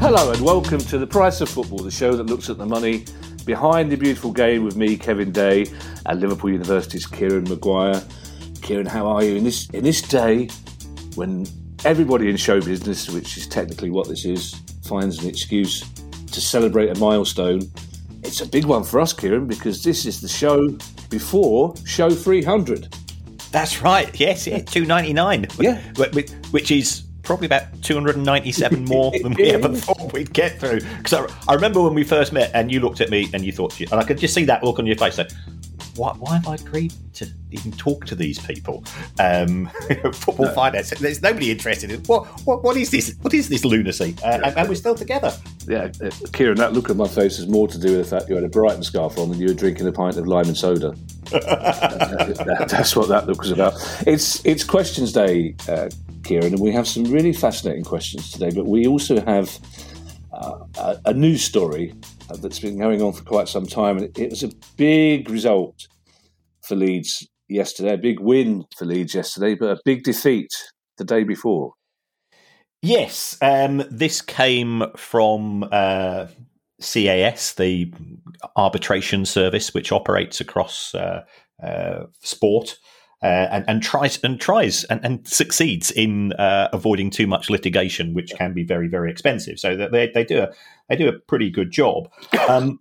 Hello and welcome to The Price of Football, the show that looks at the money behind the beautiful game with me, Kevin Day, and Liverpool University's Kieran Maguire. Kieran, how are you in this in this day when everybody in show business, which is technically what this is, finds an excuse to celebrate a milestone? It's a big one for us, Kieran, because this is the show before show 300. That's right. Yes, yeah, two ninety nine. Yeah, which is probably about 297 more than we ever thought we'd get through. Because I, I, remember when we first met and you looked at me and you thought, and I could just see that look on your face like, why, why have I agreed to even talk to these people? Um, football no. finance. There's nobody interested in what, what. What is this? What is this lunacy? Uh, and, and, we're still together. Yeah, uh, Kieran, that look on my face is more to do with the fact you had a Brighton scarf on and you were drinking a pint of lime and soda. that, that, that's what that look was about. It's it's questions day, uh, Kieran, and we have some really fascinating questions today. But we also have uh, a, a, news story that's been going on for quite some time, and it, it, was a big result for Leeds yesterday, a big win for Leeds yesterday, but a big defeat the day before. Yes, um, this came from uh, CAS, the arbitration service which operates across uh, uh, sport uh, and, and, tries and tries and, and succeeds in uh, avoiding too much litigation, which can be very very expensive. So that they, they do a they do a pretty good job. Um,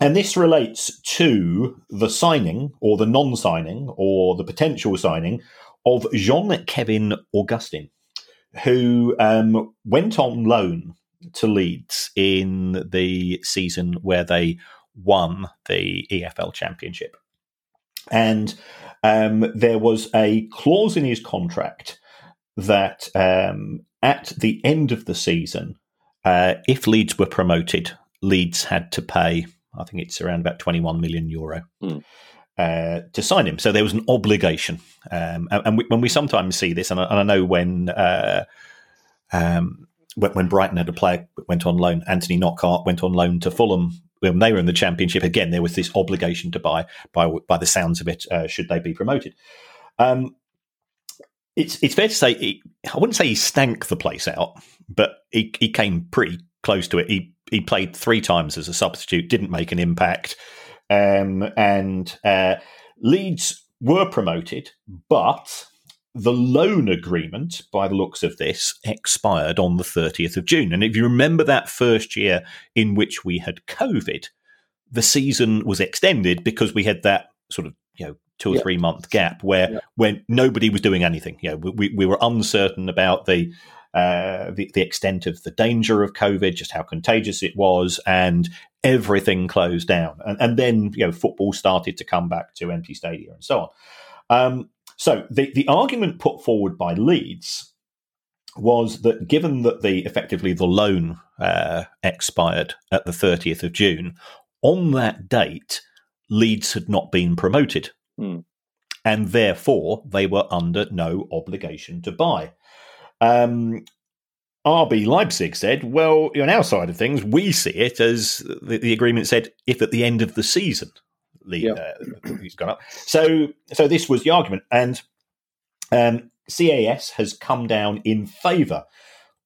and this relates to the signing or the non-signing or the potential signing of Jean Kevin Augustin, who um, went on loan to Leeds in the season where they won the EFL Championship. And um, there was a clause in his contract that um, at the end of the season, uh, if Leeds were promoted, Leeds had to pay, I think it's around about 21 million euro. Mm. Uh, to sign him, so there was an obligation, um, and, and we, when we sometimes see this, and I, and I know when, uh, um, when, when Brighton had a player went on loan, Anthony Knockaert went on loan to Fulham when they were in the championship, again, there was this obligation to buy, by by the sounds of it, uh, should they be promoted. Um, it's it's fair to say he, I wouldn't say he stank the place out, but he he came pretty close to it. He he played three times as a substitute, didn't make an impact, um, and uh, Leeds were promoted, but the loan agreement, by the looks of this, expired on the 30th of June. And if you remember that first year in which we had COVID, the season was extended because we had that sort of, you know, two or yeah. three month gap where yeah. when nobody was doing anything. You know, we, we were uncertain about the, uh, the, the extent of the danger of COVID, just how contagious it was, and everything closed down. And, and then, you know, football started to come back to empty stadia and so on. Um, so the, the argument put forward by Leeds was that given that the effectively the loan uh, expired at the 30th of June, on that date, Leeds had not been promoted. Mm. And therefore, they were under no obligation to buy. Um, RB Leipzig said, well, on our side of things, we see it as the, the agreement said, if at the end of the season yep. uh, he's gone up. So so this was the argument, and um, CAS has come down in favour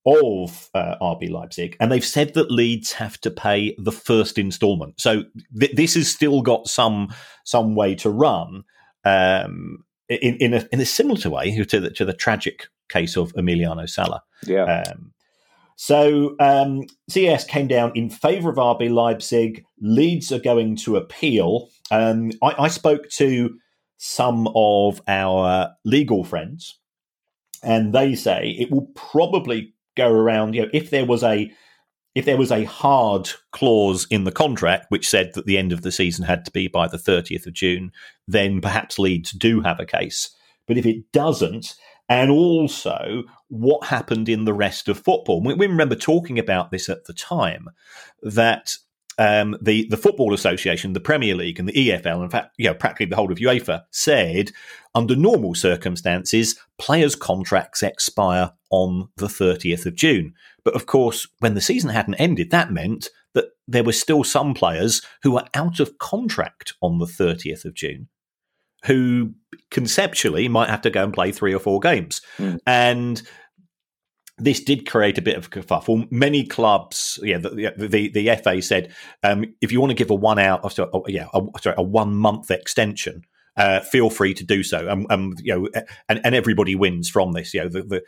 of uh, RB Leipzig, and they've said that Leeds have to pay the first instalment. So th- this has still got some some way to run. Um, in in a, in a similar way to the, to the tragic case of Emiliano Sala. Yeah. Um, so um, came down in favour of RB Leipzig. Leeds are going to appeal. Um, I, I, spoke to some of our legal friends, and they say it will probably go around. You know, if there was a if there was a hard clause in the contract which said that the end of the season had to be by the 30th of June, then perhaps Leeds do have a case. But if it doesn't, and also what happened in the rest of football. We, we remember talking about this at the time that um, the the Football Association, the Premier League, and the EFL, in fact, you know, practically the whole of UEFA, said under normal circumstances, players' contracts expire on the 30th of June. But of course, when the season hadn't ended, that meant that there were still some players who were out of contract on the 30th of June who conceptually might have to go and play three or four games. Mm. And this did create a bit of a kerfuffle. Many clubs, yeah, the the, the FA said um, if you want to give a one out, sorry, yeah, a, sorry, a one month extension, uh, feel free to do so. Um, um, you know, and, and everybody wins from this. You know, the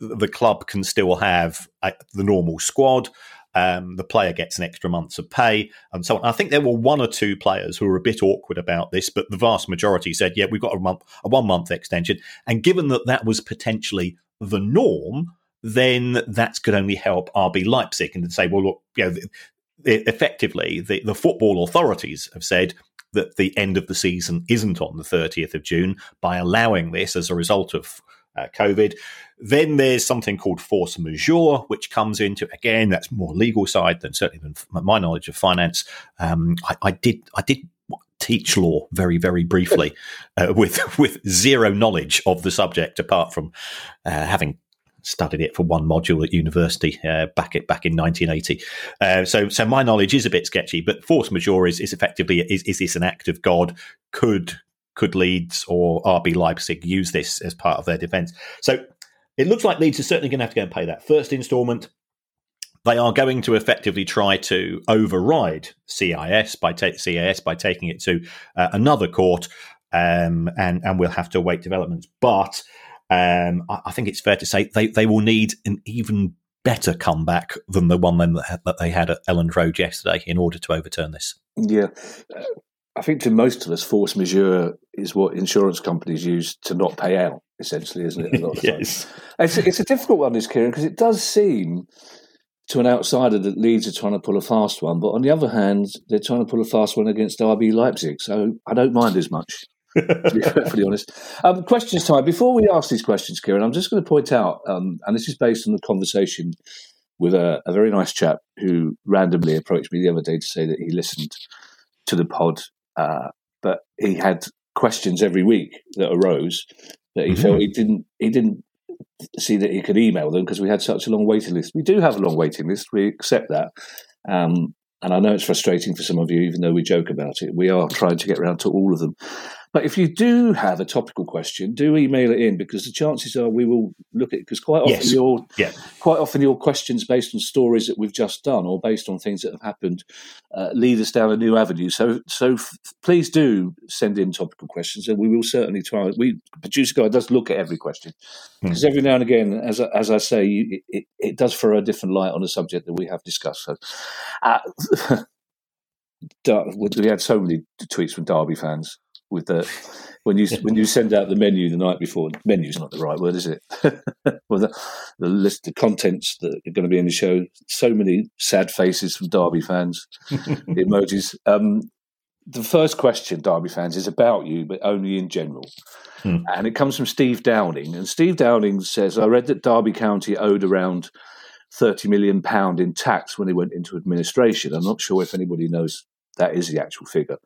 the, the club can still have uh, the normal squad. Um, the player gets an extra month's of pay and so on. I think there were one or two players who were a bit awkward about this, but the vast majority said, "Yeah, we've got a month, a one month extension." And given that that was potentially the norm, then that could only help RB Leipzig and say, "Well, look, you know, effectively, the, the football authorities have said." That the end of the season isn't on the 30th of June by allowing this as a result of uh, COVID. Then there's something called force majeure, which comes into again that's more legal side than certainly than my knowledge of finance. Um, I, I, did I did teach law very very briefly uh, with with zero knowledge of the subject apart from uh, having studied it for one module at university uh, back at, back in 1980. Uh, so so my knowledge is a bit sketchy, but force majeure is, is effectively is, is this an act of God? Could could Leeds or RB Leipzig use this as part of their defence? So it looks like Leeds are certainly going to have to go and pay that first instalment. They are going to effectively try to override CIS by ta- CAS by taking it to uh, another court, um, and and we'll have to await developments. But um, I, I, think it's fair to say they, they will need an even better comeback than the one that they had at Elland Road yesterday in order to overturn this. Yeah, I think to most of us, force majeure is what insurance companies use to not pay out, essentially, isn't it? A yes. It's, it's, a difficult one, this, Kieran, because it does seem to an outsider that Leeds are trying to pull a fast one. But on the other hand, they're trying to pull a fast one against RB Leipzig. So I don't mind as much, to be perfectly honest. Um, questions time. Before we ask these questions, Kieran, I'm just going to point out, um, and this is based on the conversation with a, a very nice chap who randomly approached me the other day to say that he listened to the pod uh, but he had questions every week that arose that he mm-hmm. felt he didn't he didn't see that he could email them because we had such a long waiting list. We do have a long waiting list. We accept that. Um, and I know it's frustrating for some of you, even though we joke about it. We are trying to get around to all of them. But if you do have a topical question, do email it in because the chances are we will look at it because quite often yes. your yeah. quite often your questions based on stories that we've just done or based on things that have happened uh, lead us down a new avenue. So so f- please do send in topical questions and we will certainly try. We producer guy does look at every question because hmm. every now and again, as I, as I say, it, it, it, does throw a different light on a subject that we have discussed. So. Uh, we had so many tweets from Derby fans with the when you when you send out the menu the night before. Menu's not the right word, is it? well, the, the list, the contents that are going to be in the show. So many sad faces from Derby fans, emojis. Um, the first question, Derby fans, is about you, but only in general. Hmm. And it comes from Steve Downing. And Steve Downing says, I read that Derby County owed around £30 million in tax when they went into administration. I'm not sure if anybody knows that is the actual figure.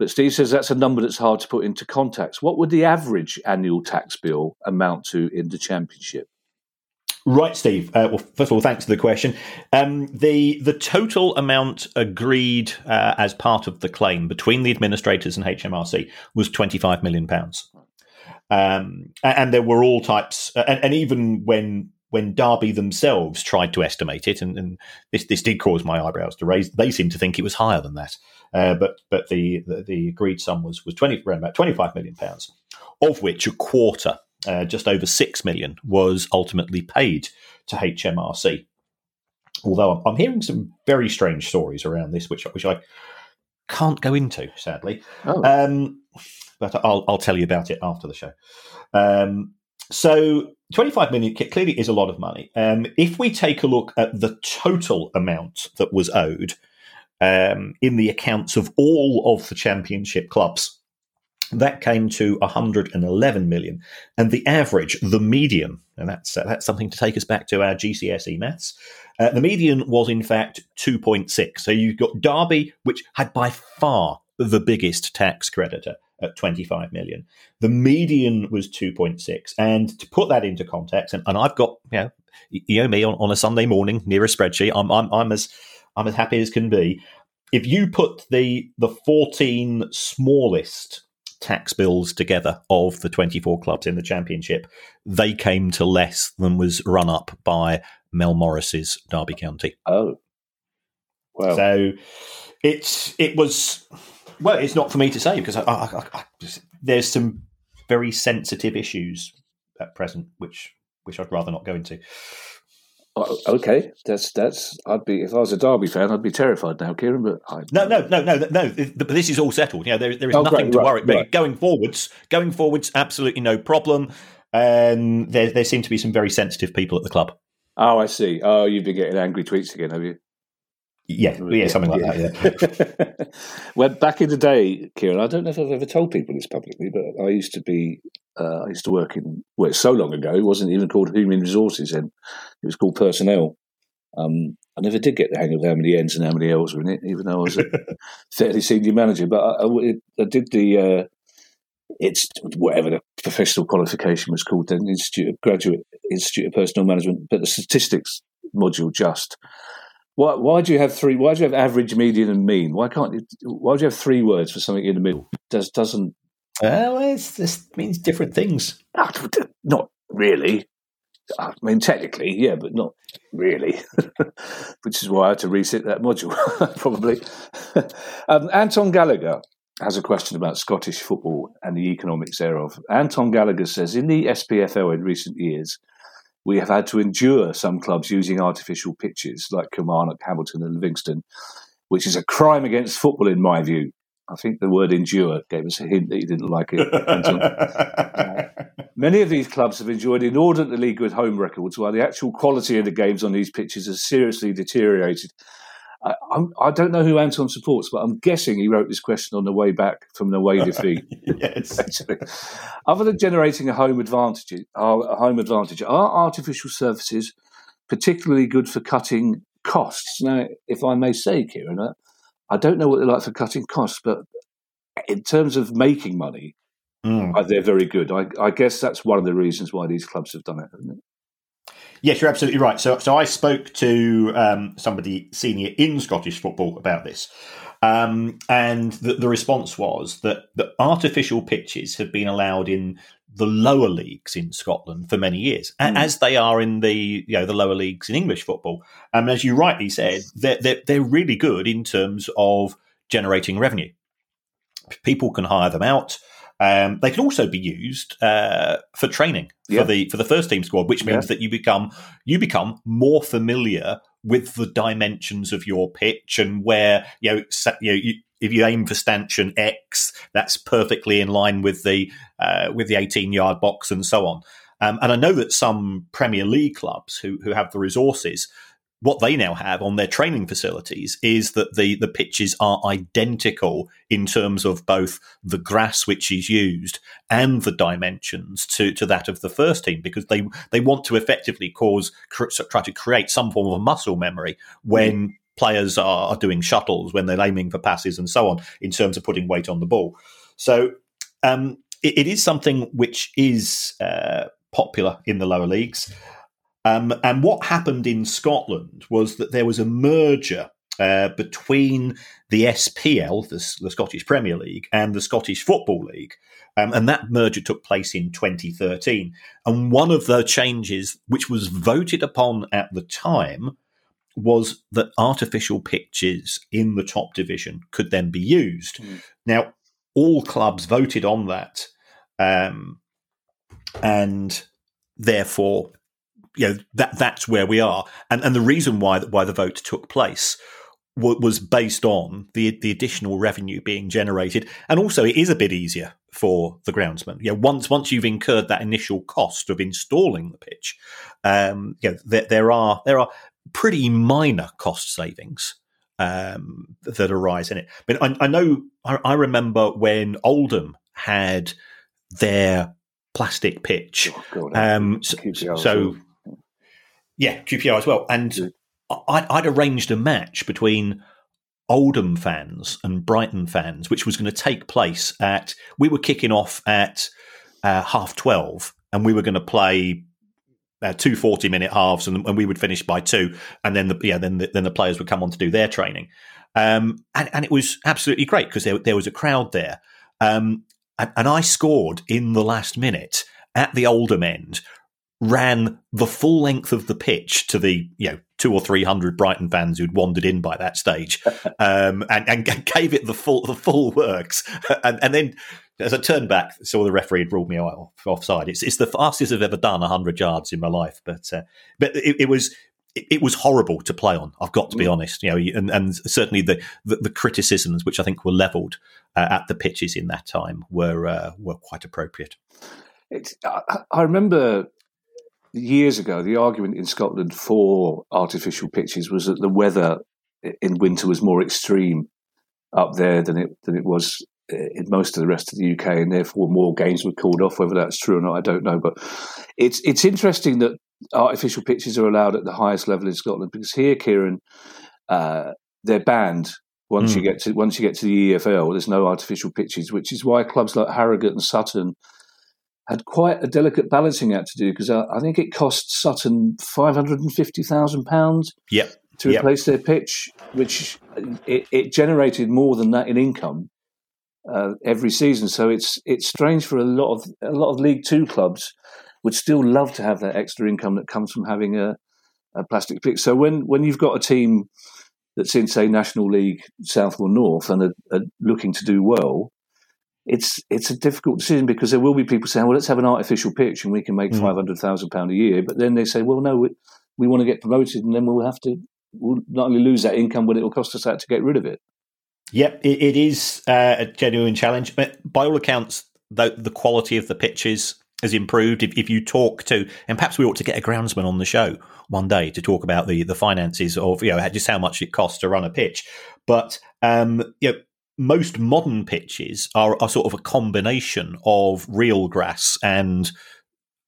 But Steve says that's a number that's hard to put into context. What would the average annual tax bill amount to in the championship? Right, Steve. Uh, well, first of all, thanks for the question. Um, the the total amount agreed uh, as part of the claim between the administrators and HMRC was twenty five million pounds, um, and there were all types. And, and, even when when Derby themselves tried to estimate it, and, and this this did cause my eyebrows to raise, they seemed to think it was higher than that. Uh, but but the, the, the agreed sum was was twenty around about twenty five million pounds, of which a quarter, uh, just over six million, was ultimately paid to HMRC. Although I'm, I'm, hearing some very strange stories around this, which which I can't go into, sadly. Oh. Um, but I'll I'll tell you about it after the show. Um, so 25 million clearly is a lot of money. Um, if we take a look at the total amount that was owed um, in the accounts of all of the championship clubs. That came to 111 million, and the average, the median, and that's uh, that's something to take us back to our GCSE maths. Uh, the median was in fact 2.6. So you've got Derby, which had by far the biggest tax creditor at 25 million. The median was 2.6. And to put that into context, and, and I've got, you know, you know me on, on a Sunday morning near a spreadsheet, I'm, I'm, I'm as I'm as happy as can be. If you put the the 14 smallest tax bills together of the 24 clubs in the championship, they came to less than was run up by Mel Morris's Derby County. Oh, well. So it's it was well, it's not for me to say because I, I, I, there's some very sensitive issues at present, which which I'd rather not go into. Oh, okay, that's that's. I'd be if I was a Derby fan, I'd be terrified now, Kieran. But I, no, no, no, no, no. But this is all settled. You know, there, there is oh, nothing to worry. Right, right. Going forwards, going forwards, absolutely no problem. Um, there, there seem to be some very sensitive people at the club. Oh, I see. Oh, you've been getting angry tweets again, have you? Yeah, yeah, something like yeah. that. Yeah. well, back in the day, Kieran, I don't know if I've ever told people this publicly, but I used to be, uh, I used to work in. Well, so long ago, it wasn't even called human resources, and it was called personnel. Um, I never did get the hang of how many N's and how many L's were in it, even though I was a fairly senior manager. But I, I, I did the. Uh, it's whatever the professional qualification was called then, Institute of Graduate Institute of Personnel Management, but the statistics module just why, why do you have three? Why do you have average, median, and mean? Why can't you? Why do you have three words for something in the middle? Does doesn't? Well, it's, this means different things. Not really. I mean, technically, yeah, but not really. Which is why I had to reset that module, probably. um, Anton Gallagher has a question about Scottish football and the economics thereof. Anton Gallagher says in the SPFL in recent years, we have had to endure some clubs using artificial pitches like Kilmarnock, Hamilton, and Livingston, which is a crime against football, in my view. I think the word endure gave us a hint that you didn't like it. uh, many of these clubs have enjoyed inordinately good home records, while the actual quality of the games on these pitches has seriously deteriorated I, I'm, I do not know who Anton supports, but I'm guessing he wrote this question on the way back from the away defeat. yes. Other than generating a home advantage, a home advantage, are artificial surfaces particularly good for cutting costs? Now, if I may say, Kieran, I don't know what they're like for cutting costs, but in terms of making money, mm. they're very good. I, I, guess that's one of the reasons why these clubs have done it, it? Yes, you're absolutely right. So, so I spoke to um, somebody senior in Scottish football about this, um, and the, the, response was that the artificial pitches have been allowed in the lower leagues in Scotland for many years, mm. as they are in the you know the lower leagues in English football. And um, as you rightly said, they're, they're, they're really good in terms of generating revenue. People can hire them out. Um, they can also be used uh, for training yeah. for the for the first team squad, which means yeah. that you become you become more familiar with the dimensions of your pitch and where you know, you, know you, if you aim for stanchion X, that's perfectly in line with the uh, with the eighteen yard box and so on. Um, and I know that some Premier League clubs who who have the resources what they now have on their training facilities is that the, the pitches are identical in terms of both the grass which is used and the dimensions to, to that of the first team because they they want to effectively cause try to create some form of muscle memory when mm. players are, are doing shuttles when they're aiming for passes and so on in terms of putting weight on the ball. So um, it, it is something which is uh, popular in the lower leagues. Um, and what happened in Scotland was that there was a merger uh, between the SPL, the, the, Scottish Premier League, and the Scottish Football League. Um, and that merger took place in 2013. And one of the changes, which was voted upon at the time, was that artificial pitches in the top division could then be used. Mm. Now, all clubs voted on that. Um, and therefore you know that that's where we are, and and the reason why why the vote took place was based on the the additional revenue being generated, and also it is a bit easier for the groundsman. You know, once once you've incurred that initial cost of installing the pitch, um, you know, there, there are there are pretty minor cost savings um, that arise in it. But I, I know I, I, remember when Oldham had their plastic pitch. Oh, um, so, so yeah, QPR as well. And. I'd, I'd arranged a match between Oldham fans and Brighton fans, which was going to take place at. We were kicking off at uh, half twelve, and we were going to play uh, two 40 minute halves and, and, we would finish by two and then the yeah then the, then the players would come on to do their training um, and, and it was absolutely great because there, there was a crowd there um, and, and, I scored in the last minute at the Oldham end ran the full length of the pitch to the you know two or three hundred Brighton fans who'd wandered in by that stage, um, and, and, gave it the full the full works, and, and, then as I turned back, saw the referee had ruled me off, offside. It's it's the fastest I've ever done hundred yards in my life, but uh, but it, it was it, was horrible to play on. I've got to be mm. honest, you know, and, and certainly the, the, the criticisms which I think were levelled uh, at the pitches in that time were uh, were quite appropriate. It's, I, I, remember years ago, the argument in Scotland for artificial pitches was that the weather in winter was more extreme up there than it than it was uh, in most of the rest of the UK, and therefore more games were called off. Whether that's true or not, I don't know. But it's it's interesting that artificial pitches are allowed at the highest level in Scotland because here, Kieran, uh, they're banned once mm. you hmm. get to once you get to the EFL. There's no artificial pitches, which is why clubs like Harrogate and Sutton had quite a delicate balancing act to do because I, I think it cost Sutton five hundred and fifty thousand pounds. Yep. To replace yep. their pitch, which it, it, generated more than that in income uh, every season. So it's it's strange for a lot of a lot of League Two clubs would still love to have that extra income that comes from having a, a plastic pitch. So when when you've got a team that's in say National League South or North and are, are looking to do well, it's it's a difficult decision because there will be people saying, "Well, let's have an artificial pitch and we can make mm. five hundred thousand pound a year." But then they say, "Well, no, we, we want to get promoted, and then we'll have to we'll not only lose that income, but it will cost us that to get rid of it." Yep, it, it is uh, a genuine challenge, but by all accounts, the, the quality of the pitches has improved. If, if you talk to, and perhaps we ought to get a groundsman on the show one day to talk about the the finances of you know just how much it costs to run a pitch. But um, you know, most modern pitches are, are sort of a combination of real grass and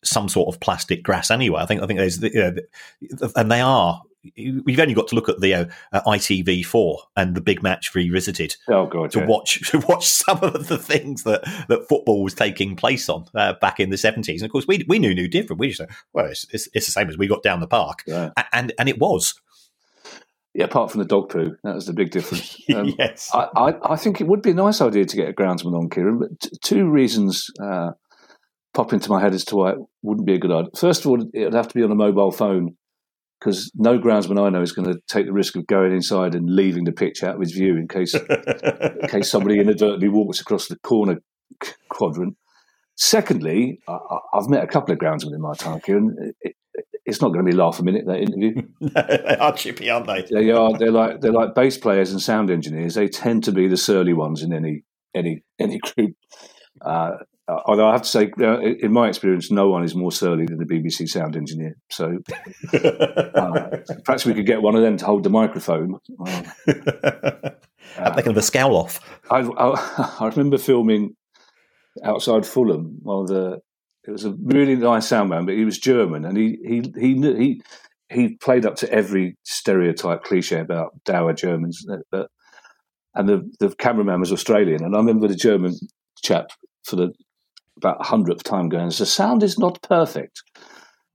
some sort of plastic grass anyway. I think I think there's you know, and they are. We've only got to look at the uh, uh, ITV4 and the big match revisited. Oh god! To yeah. watch to watch some of the things that, that football was taking place on uh, back in the seventies, and of course we we knew no different. We just said, well, it's, it's, it's, the same as we got down the park, yeah. and and it was. Yeah, apart from the dog poo, that was the big difference. Um, yes, I, I, I, think it would be a nice idea to get a groundsman on, Kieran. But t- two reasons uh, pop into my head as to why it wouldn't be a good idea. First of all, it would have to be on a mobile phone because no groundsman I know is going to take the risk of going inside and leaving the pitch out of his view in case in case somebody inadvertently walks across the corner quadrant. Secondly, I, have met a couple of groundsmen in my time, Kieran. It, it's not going to be laugh a minute that interview. they are chippy, aren't they? They are. They're like they're like bass players and sound engineers. They tend to be the surly ones in any any any group. Uh, although I have to say, in my experience, no one is more surly than the BBC sound engineer. So uh, perhaps we could get one of them to hold the microphone. Uh, they can have a scowl off. I, I, I remember filming outside Fulham while the it was a really nice sound man, but he was German, and he he he he he played up to every stereotype cliche about dour Germans. Uh, but, and the the cameraman was Australian, and I remember the German chap for the about hundredth time going, "The sound is not perfect,"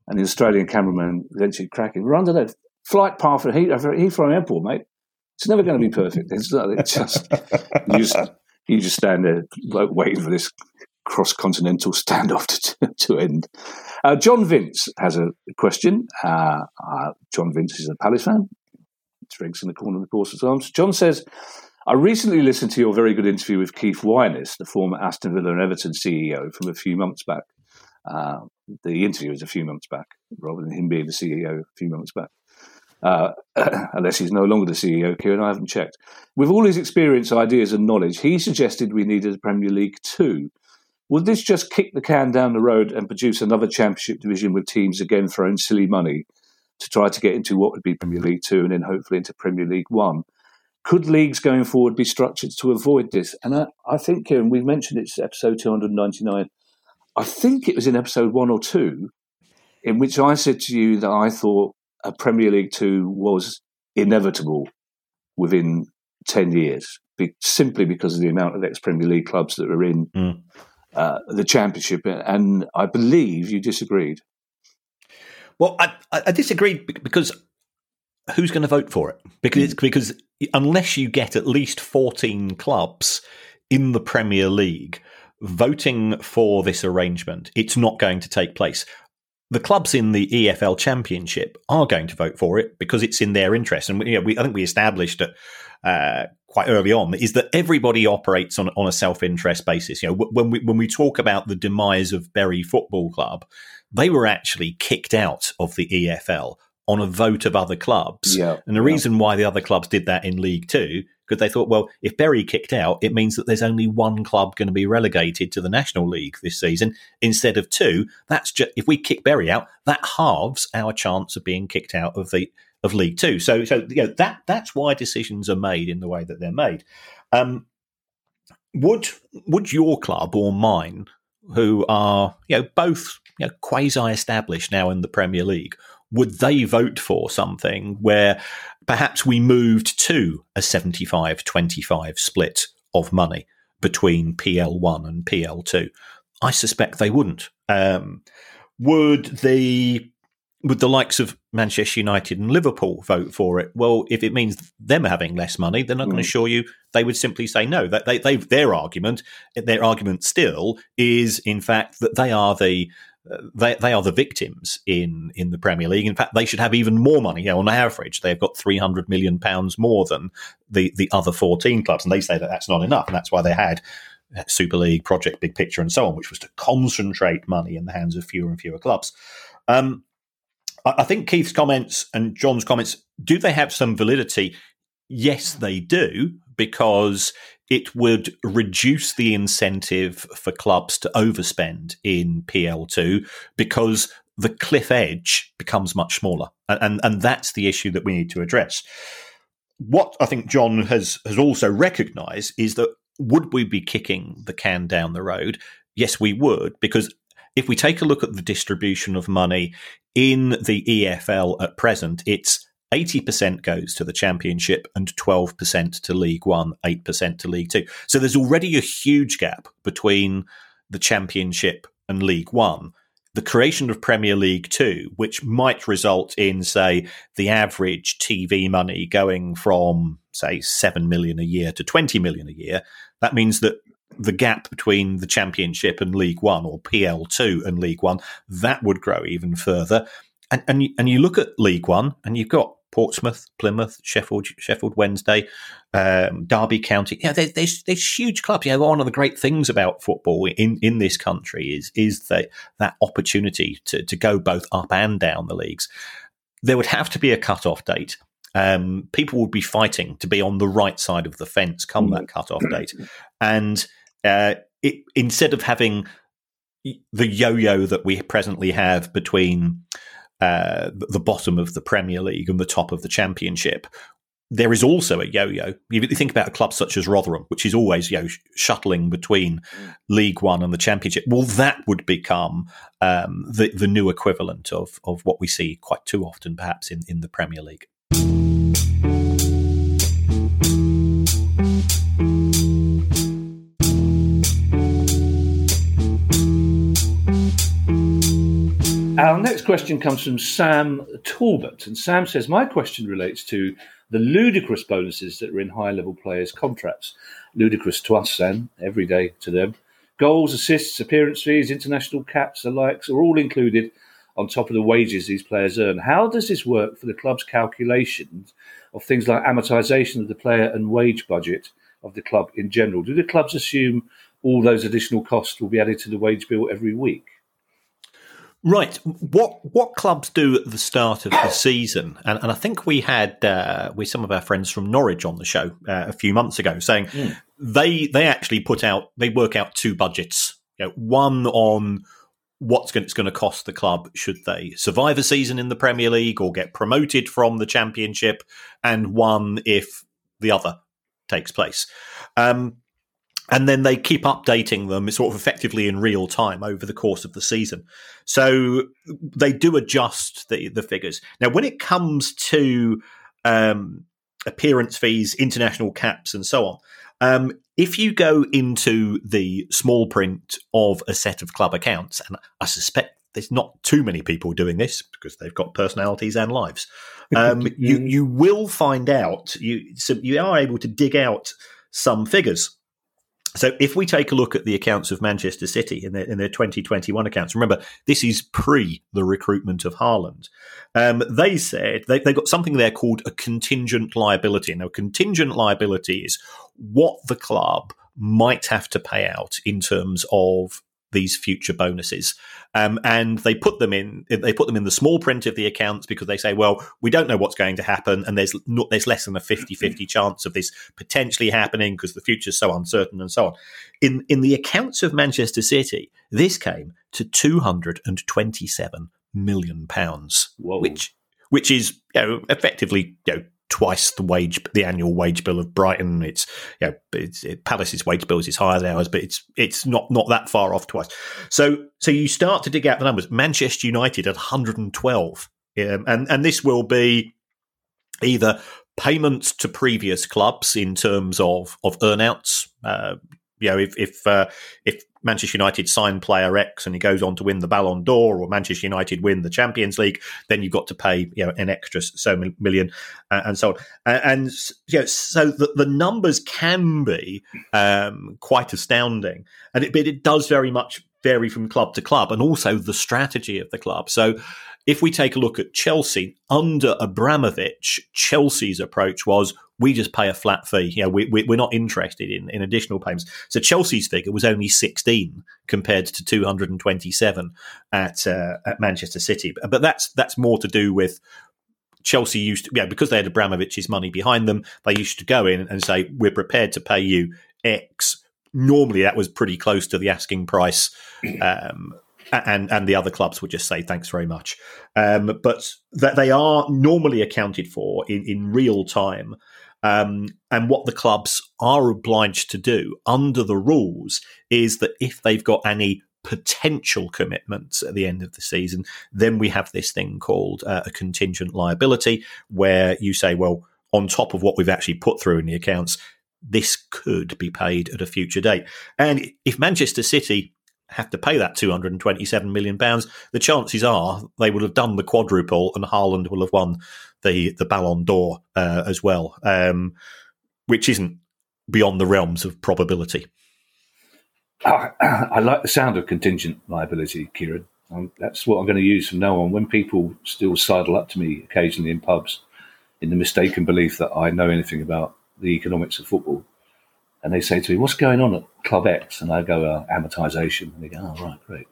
and the Australian cameraman eventually cracking, "We're under that flight path for Heathrow Airport, mate. It's never going to be perfect. It's, it's just you just you just stand there waiting for this cross continental standoff to, to end. Uh, John Vince has a question. Uh, uh, John Vince is a Palace fan. Drinks in the corner of the Corset's Arms. John says, I recently listened to your very good interview with Keith Wyness, the former Aston Villa and Everton CEO, from a few months back. Uh, the interview was a few months back, rather than him being the CEO a few months back. Uh, unless he's no longer the CEO, Kieran, I haven't checked. With all his experience, ideas, and knowledge, he suggested we needed a Premier League too. Would this just kick the can down the road and produce another championship division with teams again throwing silly money to try to get into what would be Premier League Two and then hopefully into Premier League One? Could leagues going forward be structured to avoid this? And I, I think, Kieran, we've mentioned it's episode 299. I think it was in episode one or two in which I said to you that I thought a Premier League Two was inevitable within 10 years, be, simply because of the amount of ex Premier League clubs that are in mm. Uh, the championship, and I believe you disagreed. Well, I, I disagree because who's going to vote for it? Because mm. because unless you get at least fourteen clubs in the Premier League voting for this arrangement, it's not going to take place. The clubs in the EFL Championship are going to vote for it because it's in their interest, and you know, we, I think we established it uh, quite early on is that everybody operates on on a self interest basis. You know, when we when we talk about the demise of Bury Football Club, they were actually kicked out of the EFL on a vote of other clubs. Yeah, and the yeah. reason why the other clubs did that in League Two, because they thought, well, if Bury kicked out, it means that there's only one club going to be relegated to the National League this season instead of two. That's just if we kick Bury out, that halves our chance of being kicked out of the of League Two. So, so you know that that's why decisions are made in the way that they're made. Um, would would your club or mine, who are you know both you know, quasi established now in the Premier League, would they vote for something where perhaps we moved to a 75 25 split of money between PL1 and PL2? I suspect they wouldn't. Um, would the would the likes of Manchester United and Liverpool vote for it? Well, if it means them having less money, then I can mm. assure you they would simply say no. That they, they their argument, their argument still is in fact that they are the they, they are the victims in, in the Premier League. In fact, they should have even more money. You know, on average, they've got three hundred million pounds more than the the other fourteen clubs, and they say that that's not enough, and that's why they had uh, Super League, Project Big Picture, and so on, which was to concentrate money in the hands of fewer and fewer clubs. Um, I, think Keith's comments and John's comments do they have some validity? Yes, they do, because it would reduce the incentive for clubs to overspend in PL2 because the cliff edge becomes much smaller. And, and, and that's the issue that we need to address. What I think John has, has also recognized is that would we be kicking the can down the road? Yes, we would, because if we take a look at the distribution of money in the EFL at present, it's 80% goes to the championship and 12% to League One, 8% to League Two. So there's already a huge gap between the championship and League One. The creation of Premier League Two, which might result in, say, the average TV money going from, say, 7 million a year to 20 million a year, that means that the gap between the championship and League One or PL2 and League One, that would grow even further. And, and, you, and you look at League One and you've got Portsmouth, Plymouth, Sheffield, Sheffield Wednesday, um, Derby County. Yeah, there, there's there's huge clubs. You know, one of the great things about football in, in this country is is that that opportunity to to go both up and down the leagues. There would have to be a cut off date. Um, people would be fighting to be on the right side of the fence come that cut off date, and uh, it, instead of having the yo-yo that we presently have between uh, the bottom of the Premier League and the top of the Championship. There is also a yo-yo. You think about a club such as Rotherham, which is always you know shuttling between mm. League One and the Championship. Well, that would become um, the the new equivalent of of what we see quite too often, perhaps in in the Premier League. Um, Our next question comes from Sam Talbot. And Sam says, My question relates to the ludicrous bonuses that are in high level players' contracts. Ludicrous to us, Sam, every day to them. Goals, assists, appearance fees, international caps, the likes are all included on top of the wages these players earn. How does this work for the club's calculations of things like amortisation of the player and wage budget of the club in general? Do the clubs assume all those additional costs will be added to the wage bill every week? Right. What what clubs do at the start of the season, and, and I think we had uh, with some of our friends from Norwich on the show uh, a few months ago, saying mm. they they actually put out they work out two budgets. You know, one on what's going, it's going to cost the club should they survive a season in the Premier League or get promoted from the Championship, and one if the other takes place. Um, and then they keep updating them sort of effectively in real time over the course of the season. So they do adjust the, the figures. Now, when it comes to um, appearance fees, international caps, and so on, um, if you go into the small print of a set of club accounts, and I suspect there's not too many people doing this because they've got personalities and lives. Um, you you will find out you so you are able to dig out some figures. So if we take a look at the accounts of Manchester City in their, in their 2021 accounts, remember this is pre the recruitment of Haaland. Um, they said they, they got something there called a contingent liability. Now, contingent liability is what the club might have to pay out in terms of these future bonuses. Um, and they put them in they put them in the small print of the accounts because they say, well, we don't know what's going to happen, and there's not, there's less than a 50-50 chance of this potentially happening because the future is so uncertain and so on. In in the accounts of Manchester City, this came to two hundred and twenty seven million pounds, which which is you know, effectively you know, twice the wage, the annual wage bill of Brighton. It's, you know, it's, it, Palace's wage bills is higher than ours, but it's it's not not that far off twice. So so you start to dig out the numbers. Manchester United at 112, um, and and this will be either payments to previous clubs in terms of of earnouts. Uh, you know, if if uh, if Manchester United sign player X and he goes on to win the Ballon d'Or, or Manchester United win the Champions League, then you've got to pay you know an extra so million uh, and so on. And, and you know, so the, the, numbers can be um, quite astounding, and it, but it does very much vary from club to club, and also the strategy of the club. So if we take a look at Chelsea under Abramovich, Chelsea's approach was we just pay a flat fee. You know, we, we, are not interested in, in additional payments. So Chelsea's figure was only 16 compared to 227 at uh, at Manchester City. But that's that's more to do with Chelsea used to, yeah, because they had Abramovich's money behind them, they used to go in and say, we're prepared to pay you X. Normally, that was pretty close to the asking price. Um, and and the other clubs would just say thanks very much. Um, but that they are normally accounted for in, in real time. Um, and what the clubs are obliged to do under the rules is that if they've got any potential commitments at the end of the season, then we have this thing called uh, a contingent liability, where you say, well, on top of what we've actually put through in the accounts, this could be paid at a future date. And if Manchester City have to pay that 227 million pounds, the chances are they will have done the quadruple and Haaland will have won the the Ballon d'Or uh, as well, um, which isn't beyond the realms of probability. Oh, I like the sound of contingent liability, Kieran. Um, that's what I'm going to use from now on. When people still sidle up to me occasionally in pubs in the mistaken belief that I know anything about the economics of football, and they say to me, "What's going on at Club X?" and I go, uh, "Amortization." And they go, "Oh, right, great."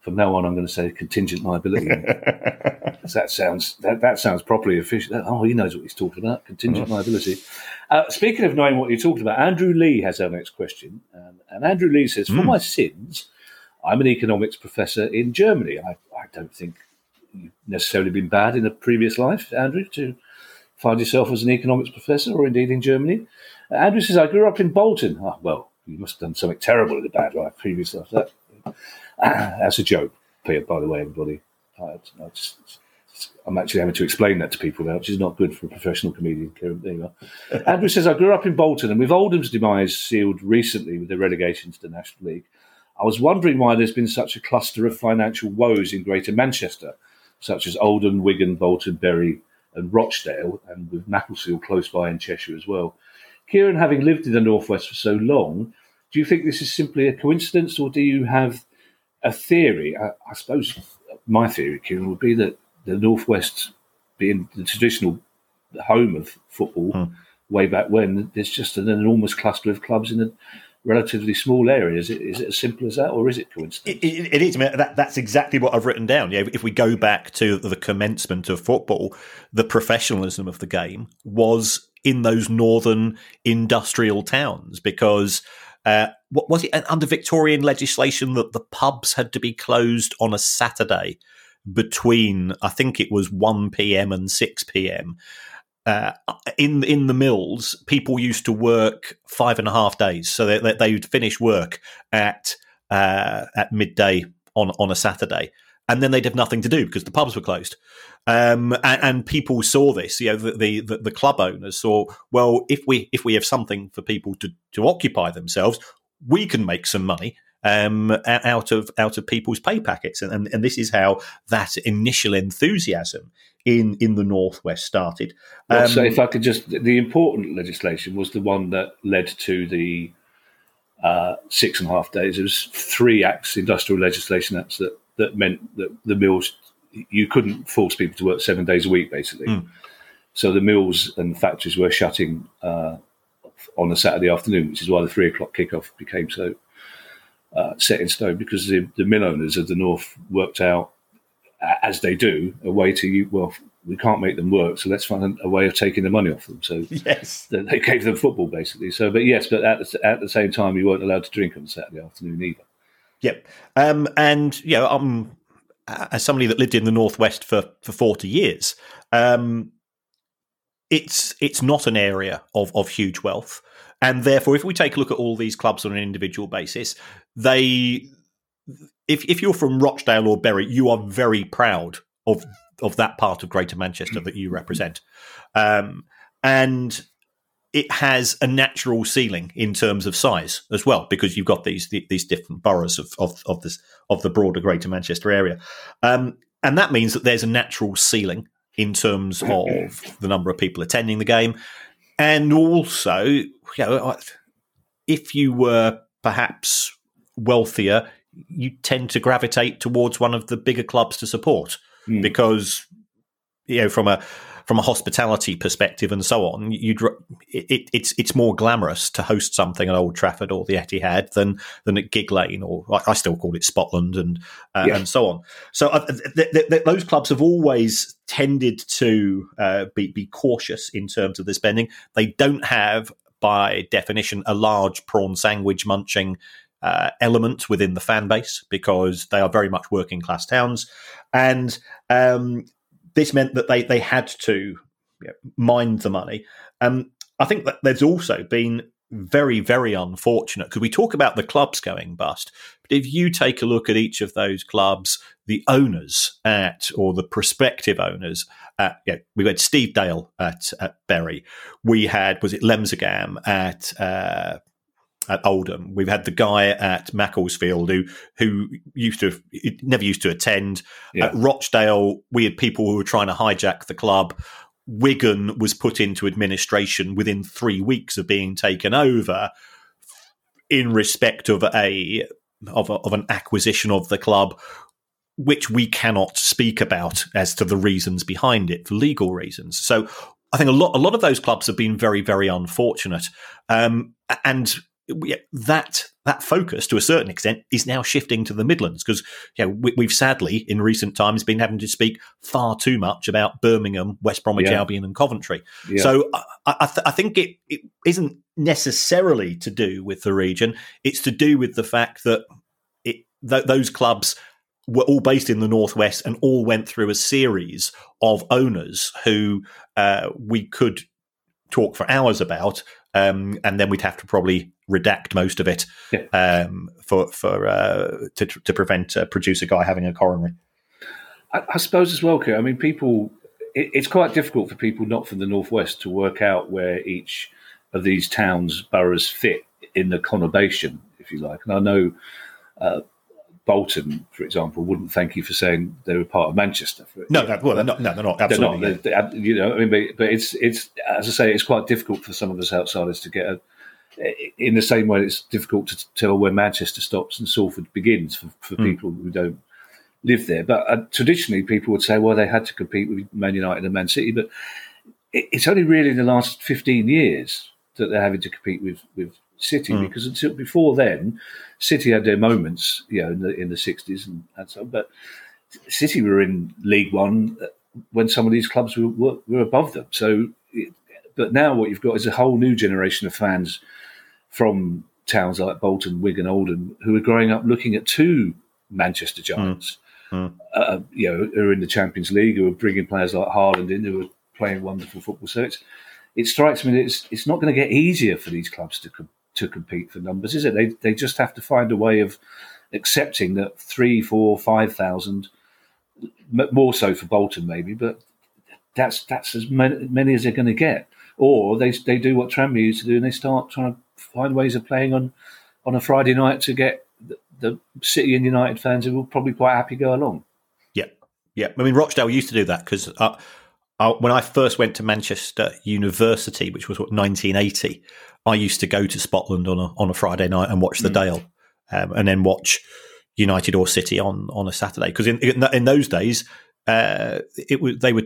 From now on, I'm going to say contingent liability. that sounds that, that sounds properly official. Oh, he knows what he's talking about. Contingent liability. Uh, speaking of knowing what you're talking about, Andrew Lee has our next question, um, and Andrew Lee says, "For mm. my sins, I'm an economics professor in Germany. I, I don't think you've necessarily been bad in a previous life, Andrew, to find yourself as an economics professor, or indeed in Germany." Andrew says, I grew up in Bolton. Oh, well, you must have done something terrible in a bad life previously. That. That's a joke, Peter, by the way, everybody. I, I just, I'm actually having to explain that to people now, which is not good for a professional comedian. There you are. Andrew says, I grew up in Bolton, and with Oldham's demise sealed recently with the relegation to the National League, I was wondering why there's been such a cluster of financial woes in Greater Manchester, such as Oldham, Wigan, Bolton, Bury, and Rochdale, and with Macclesfield close by in Cheshire as well. Kieran, having lived in the Northwest for so long, do you think this is simply a coincidence or do you have a theory? I, I suppose my theory, Kieran, would be that the Northwest being the traditional home of football hmm. way back when, there's just an enormous cluster of clubs in a relatively small area. Is it, is it as simple as that, or is it coincidence? it, it, it is. I mean, that, that's exactly what I've written down. Yeah, if we go back to the commencement of football, the professionalism of the game was in those northern industrial towns because uh, what was it under Victorian legislation that the pubs had to be closed on a Saturday between I think it was one p.m. and six p.m. Uh, in in the mills, people used to work five and a half days, so they, they would finish work at uh, at midday on on a Saturday, and then they'd have nothing to do because the pubs were closed. Um, and, and, people saw this. You know, the, the, the club owners saw. Well, if we if we have something for people to to occupy themselves, we can make some money. um, out of out of people's pay packets, and, and, and this is how that initial enthusiasm in in the northwest started. Um, well, so, if I could just, the important legislation was the one that led to the uh, six and a half days. It was three acts, industrial legislation acts that that meant that the mills you couldn't force people to work seven days a week, basically. Mm. So the mills and factories were shutting uh, on a Saturday afternoon, which is why the three o'clock kickoff became so uh, set in stone because the, the mill owners of the north worked out, as they do, a way to well, we can't make them work, so let's find a way of taking the money off them. So yes, they gave them football basically. So, but yes, but at the, at the same time, you weren't allowed to drink on Saturday afternoon either. Yep, um, and yeah, um, as somebody that lived in the northwest for for forty years, um, it's it's not an area of of huge wealth, and therefore, if we take a look at all these clubs on an individual basis, they if if you're from Rochdale or Bury, you are very proud of of that part of Greater Manchester that you represent, um, and it has a natural ceiling in terms of size as well because you've got these these different boroughs of of, of this of the broader Greater Manchester area, um, and that means that there's a natural ceiling in terms of the number of people attending the game, and also you know, if you were perhaps wealthier, you tend to gravitate towards one of the bigger clubs to support mm. because you know from a from a hospitality perspective and so on, you'd it, it's it's more glamorous to host something at Old Trafford or the Etihad than than at Gigg Lane or I still call it Spotland and uh, yeah. and so on. So uh, th- th- th- those clubs have always tended to uh, be be cautious in terms of the spending. They don't have, by definition, a large prawn sandwich munching. Uh, element within the fan base because they are very much working class towns, and um, this meant that they they had to you know, mind the money. Um, I think that there's also been very very unfortunate because we talk about the clubs going bust, but if you take a look at each of those clubs, the owners at or the prospective owners at yeah, we had Steve Dale at, at Bury, we had was it Lemsagam at uh, at Oldham. We've had the guy at Macclesfield who who used to never used to attend. Yeah. At Rochdale, we had people who were trying to hijack the club. Wigan was put into administration within three weeks of being taken over in respect of a of, a, of an acquisition of the club which we cannot speak about as to the reasons behind it for legal reasons. So I think a lot a lot of those clubs have been very very unfortunate, um, and that that focus to a certain extent is now shifting to the Midlands because you know, we, have sadly in recent times been having to speak far too much about Birmingham, West Bromwich yeah. Albion, and Coventry. Yeah. So I, I, th- I, think it, it isn't necessarily to do with the region; it's to do with the fact that it th- those clubs were all based in the northwest and all went through a series of owners who uh, we could talk for hours about um, and then we'd have to probably redact most of it yeah. um, for for uh, to to prevent a producer guy having a coronary. I, I suppose as well, I mean, people. It, it's quite difficult for people not from the northwest to work out where each of these towns boroughs fit in the conurbation, if you like. And I know uh, Bolton, for example, wouldn't thank you for saying they were part of Manchester. no, no, well, they're not. No, they're not. Absolutely, they're not. They're, you know, I mean, but, but, it's it's as I say, it's quite difficult for some of us outsiders to get a. In the same way, it's difficult to tell where Manchester stops and Salford begins for, for mm. people who don't live there. But uh, traditionally, people would say, well, they had to compete with Man United and Man City, but it, it's only really in the last fifteen years that they're having to compete with with City mm. because until before then, City had their moments, you know, in the in the sixties and, and so. But City were in League One uh, when some of these clubs were were, were above them. So, it, but now what you've got is a whole new generation of fans from towns like Bolton, Wigan, Oldham, who are growing up looking at two Manchester giants. Mm. Mm. Uh, you know, who are in the Champions League, who are bringing players like Haaland in, who are playing wonderful football. So it's, it strikes me that it's it's not going to get easier for these clubs to to compete for numbers, is it? They they just have to find a way of accepting that three, four, five thousand, more so for Bolton maybe, but that's that's as many, many as they're going to get. Or they they do what Tranmere used to do, and they start trying to find ways of playing on on a Friday night to get the City and United fans who will probably quite happy go along. Yeah, yeah. I mean, Rochdale used to do that because uh, uh, when I first went to Manchester University, which was what 1980, I used to go to Spotland on a on a Friday night and watch the mm. Dale, um, and then watch United or City on on a Saturday. Because in, in, in those days, uh, it was they were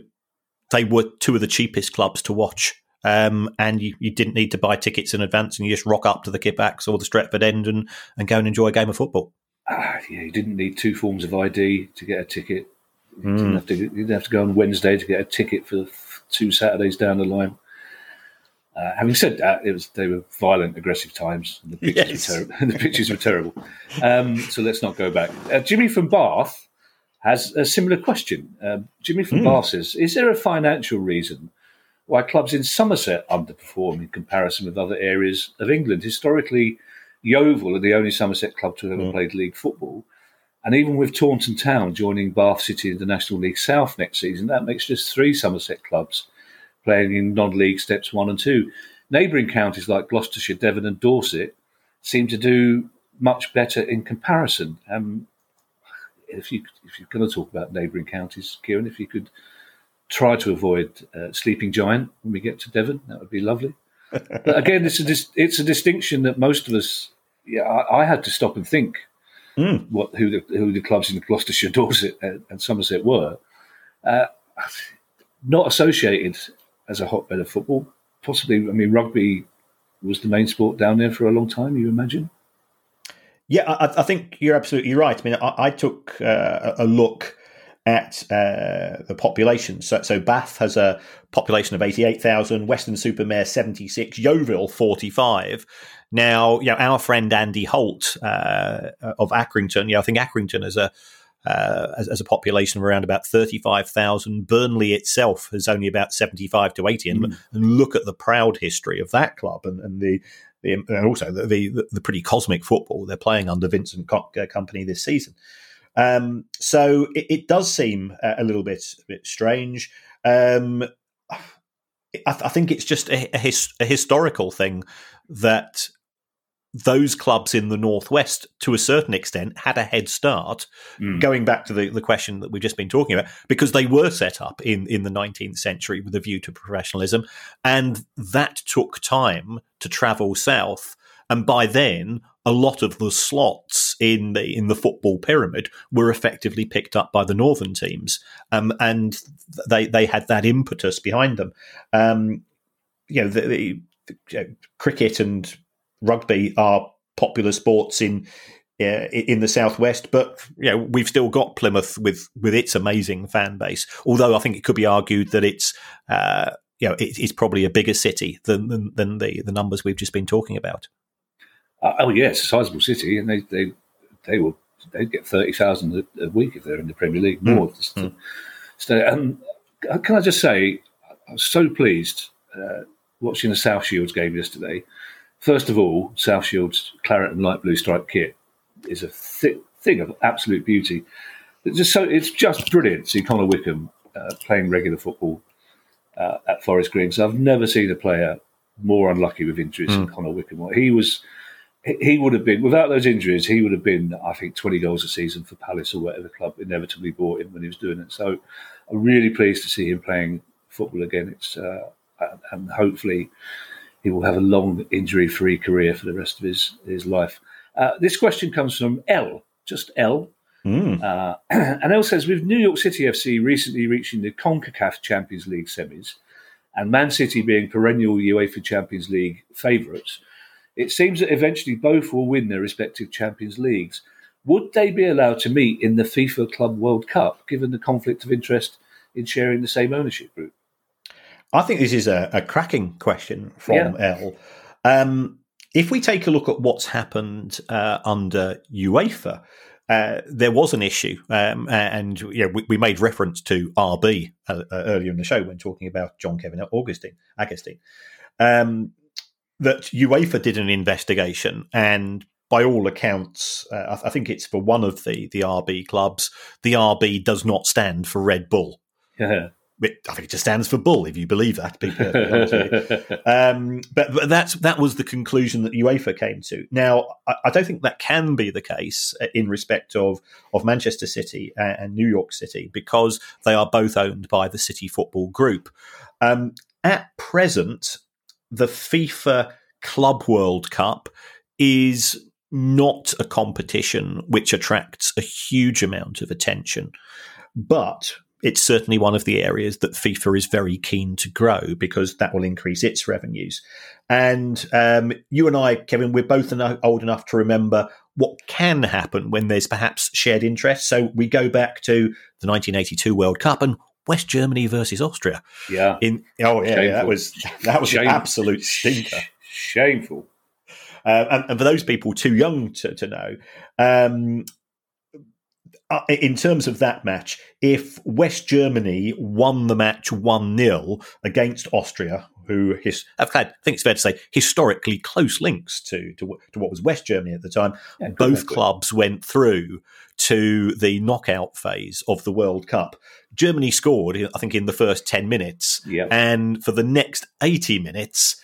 they were two of the cheapest clubs to watch. Um, and you, you didn't need to buy tickets in advance, and you just rock up to the Kippax or the Stretford End and, and go and enjoy a game of football. Ah, yeah, you didn't need two forms of ID to get a ticket. You, mm. didn't have to, you didn't have to go on Wednesday to get a ticket for two Saturdays down the line. Uh, having said that, it was they were violent, aggressive times. And the pitches yes. were terrible. the pitches were terrible. Um, so let's not go back. Uh, Jimmy from Bath has a similar question. Uh, Jimmy from mm. Bath says: Is there a financial reason why clubs in Somerset underperform in comparison with other areas of England? Historically, Yeovil are the only Somerset club to have ever mm. played league football. And even with Taunton Town joining Bath City in the National League South next season, that makes just three Somerset clubs playing in non league steps one and two. Neighbouring counties like Gloucestershire, Devon, and Dorset seem to do much better in comparison. Um, if, you, if you're going to talk about neighbouring counties, Kieran, if you could try to avoid uh, Sleeping Giant when we get to Devon, that would be lovely. but again, it's a, dis- it's a distinction that most of us, yeah, I, I had to stop and think mm. what who the who the clubs in the Gloucestershire, Dorset, and, and Somerset were. Uh, not associated as a hotbed of football. Possibly, I mean, rugby was the main sport down there for a long time. You imagine? Yeah, I, I think you're absolutely right. I mean, I, I took uh, a look at uh, the population. So, so Bath has a population of 88,000, Weston-super-Mare 76, Yeovil 45. Now, you know, our friend Andy Holt uh, of Accrington, yeah, I think Accrington has a uh, as, as, a population of around about 35,000. Burnley itself has only about 75 to 80. And, mm. and, look at the proud history of that club and, and the, the, and also the, the, the pretty cosmic football they're playing under Vincent Kompany this season. Um, so it, it, does seem a little bit a bit strange. Um, I, I, think it's just a, a, his, a historical thing that those clubs in the northwest, to a certain extent, had a head start. Mm. Going back to the, the question that we've just been talking about, because they were set up in, in the 19th century with a view to professionalism, and that took time to travel south. And by then, a lot of the slots in the in the football pyramid were effectively picked up by the northern teams, um, and they they had that impetus behind them. Um, you know, the, the, cricket and rugby are popular sports in uh, in the southwest, but you know we've still got Plymouth with with its amazing fan base. Although I think it could be argued that it's uh, you know it, it's probably a bigger city than, than, than the the numbers we've just been talking about. Uh, oh yes, a sizable city, and they they they will they'd get thirty thousand a week if they're in the Premier League hmm. more. Mm. So, um, can I just say, I was so pleased uh, watching the South Shields game yesterday. First of all, South Shields claret and light blue striped kit is a th- thing of absolute beauty. It's just so it's just brilliant. To see Connor Wickham uh, playing regular football uh, at Forest Green. So I've never seen a player more unlucky with injuries mm. than Connor Wickham. He was he would have been without those injuries. He would have been, I think, twenty goals a season for Palace or whatever club inevitably bought him when he was doing it. So I'm really pleased to see him playing football again. It's uh, and hopefully he will have a long injury-free career for the rest of his his life. Uh, this question comes from L, just L. Mm. Uh, and L says, with New York City FC recently reaching the CONCACAF Champions League semis and Man City being perennial UEFA Champions League favourites, it seems that eventually both will win their respective Champions Leagues. Would they be allowed to meet in the FIFA Club World Cup, given the conflict of interest in sharing the same ownership group? I think this is a, a cracking question from yeah. L. Um, if we take a look at what's happened uh, under UEFA, uh, there was an issue, um, and you know, we, we, made reference to RB uh, uh, earlier in the show when talking about John Kevin Augustine. Augustin. Um, that UEFA did an investigation, and by all accounts, uh, I, I, think it's for one of the the RB clubs. The RB does not stand for Red Bull. Yeah. I think it just stands for bull, if you believe that. um, but, but that's that was the conclusion that UEFA came to. Now, I, I, don't think that can be the case in respect of of Manchester City and, and New York City because they are both owned by the City Football Group. Um, at present, the FIFA Club World Cup is not a competition which attracts a huge amount of attention, but it's certainly one of the areas that FIFA is very keen to grow because that will increase its revenues. And um, you and I, Kevin, we're both old enough to remember what can happen when there's perhaps shared interest. So we go back to the 1982 World Cup and West Germany versus Austria. Yeah. In oh yeah, that was that was an absolute stinker. Shameful. Uh, and, and, for those people too young to, to know, um, in terms of that match, if West Germany won the match 1 0 against Austria, who his, I've had, I think it's fair to say, historically close links to, to, to what was West Germany at the time, yeah, both clubs went through to the knockout phase of the World Cup. Germany scored, I think, in the first 10 minutes. Yep. And for the next 80 minutes,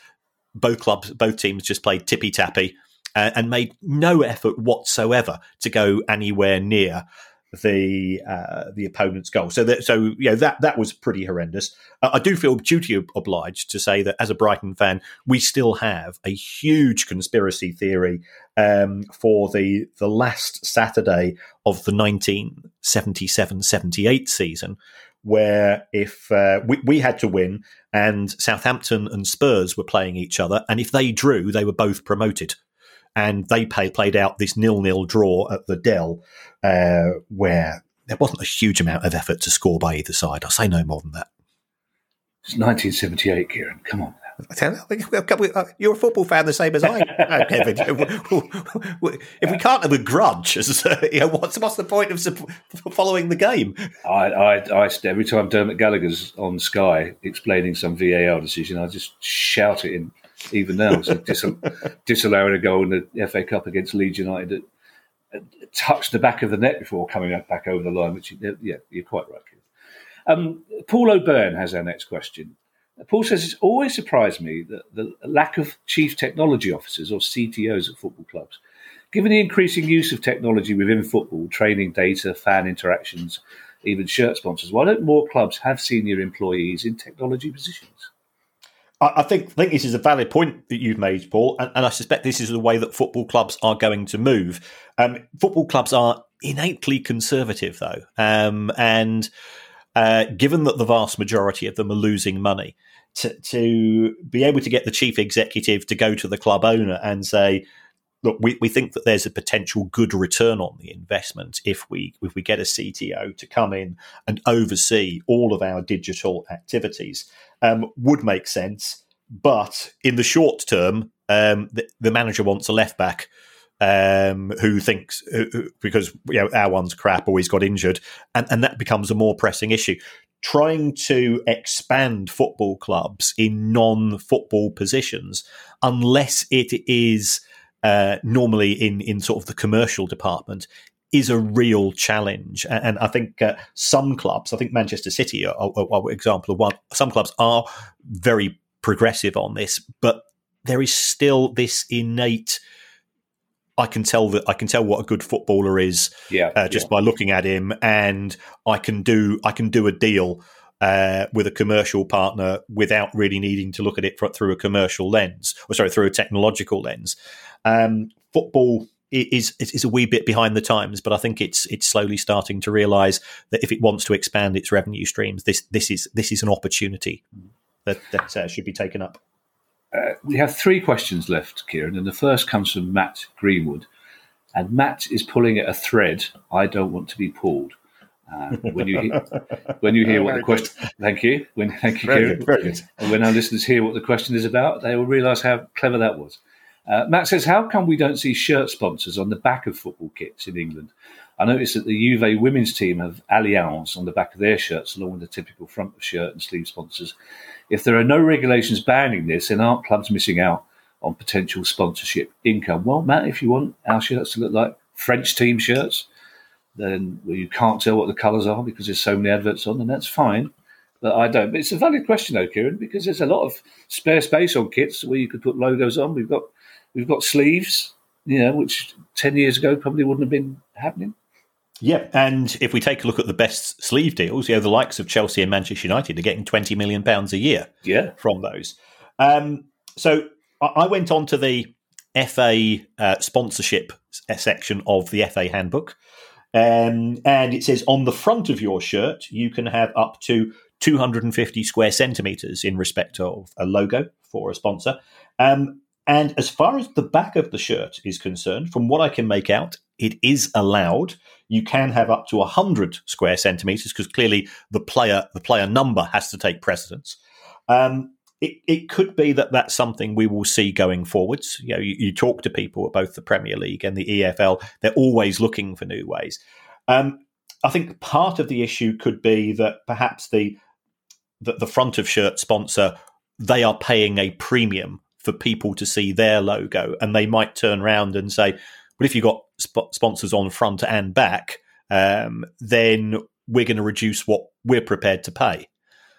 both clubs, both teams just played tippy tappy uh, and made no effort whatsoever to go anywhere near the uh, the opponent's goal. So that so you know that that was pretty horrendous. Uh, I do feel duty obliged to say that as a Brighton fan, we still have a huge conspiracy theory um, for the the last Saturday of the 1977-78 season, where if uh, we, we had to win and Southampton and Spurs were playing each other, and if they drew, they were both promoted. And they pay, played out this nil-nil draw at the Dell, uh, where there wasn't a huge amount of effort to score by either side. I'll say no more than that. It's 1978, Kieran. Come on. Uh, you're a football fan the same as I am, Kevin. if we can't have a grudge, you know, what's what's the point of following the game? I, I, I, every time Dermot Gallagher's on Sky explaining some VAR decision, I just shout it in. Even now, so disallowing a goal in the FA Cup against Leeds United that touched the back of the net before coming back over the line. Which, yeah, you're quite right. Um, Paul O'Byrne has our next question. Paul says it's always surprised me that the lack of chief technology officers or CTOs at football clubs. Given the increasing use of technology within football, training data, fan interactions, even shirt sponsors, why don't more clubs have senior employees in technology positions? I think, I think this is a valid point that you've made, Paul, and, and I suspect this is the way that football clubs are going to move. Um, football clubs are innately conservative, though, um, and uh, given that the vast majority of them are losing money, to, to be able to get the chief executive to go to the club owner and say, look, we, we think that there's a potential good return on the investment if we if we get a CTO to come in and oversee all of our digital activities um, would make sense. But in the short term, um, the, the, manager wants a left back um, who thinks because you know our one's crap or he's got injured, and, and that becomes a more pressing issue. Trying to expand football clubs in non-football positions, unless it is uh, normally in in sort of the commercial department, is a real challenge. And I think uh, some clubs, I think Manchester City are, are, are example of one. Some clubs are very progressive on this, but there is still this innate I can tell that I can tell what a good footballer is, yeah, uh, just yeah. by looking at him, and I can do I can do a deal uh, with a commercial partner without really needing to look at it through a commercial lens, or sorry, through a technological lens. Um, football is, is a wee bit behind the times, but I think it's it's slowly starting to realise that if it wants to expand its revenue streams, this this is this is an opportunity that that uh, should be taken up. Uh, we have three questions left, Kieran, and the first comes from Matt Greenwood. And Matt is pulling at a thread I don't want to be pulled. Uh, when you hear, when you hear oh, what the question, good. thank you. When thank you, very Kieran. Good, And when our listeners hear what the question is about, they will realise how clever that was. Uh, Matt says, "How come we don't see shirt sponsors on the back of football kits in England? I noticed that the Juve women's team have Allianz on the back of their shirts, along with the typical front of shirt and sleeve sponsors. If there are no regulations banning this, then aren't clubs missing out on potential sponsorship income? Well, Matt, if you want our shirts to look like French team shirts, then you can't tell what the colours are because there's so many adverts on, and that's fine. but I don't. But it's a valid question, though, Kieran, because there's a lot of spare space on kits where you could put logos on. We've got we've got sleeves, you know, which ten years ago probably wouldn't have been happening. Yeah, and if we take a look at the best sleeve deals, you know, the likes of Chelsea and Manchester United are getting twenty million pounds a year. Yeah, from those. Um, so I went on to the FA uh, sponsorship section of the FA handbook, um, and it says on the front of your shirt you can have up to 250 square centimeters in respect of a logo for a sponsor. Um, and as far as the back of the shirt is concerned, from what I can make out, it is allowed. You can have up to 100 square centimeters because clearly the player the player number has to take precedence. Um, it, it could be that that's something we will see going forwards. You know, you, you, talk to people at both the Premier League and the EFL; they're always looking for new ways. Um, I think part of the issue could be that perhaps the the, the front of shirt sponsor they are paying a premium for people to see their logo, and they might turn around and say, "Well, if you've got sp- sponsors on front and back, um, then we're going to reduce what we're prepared to pay."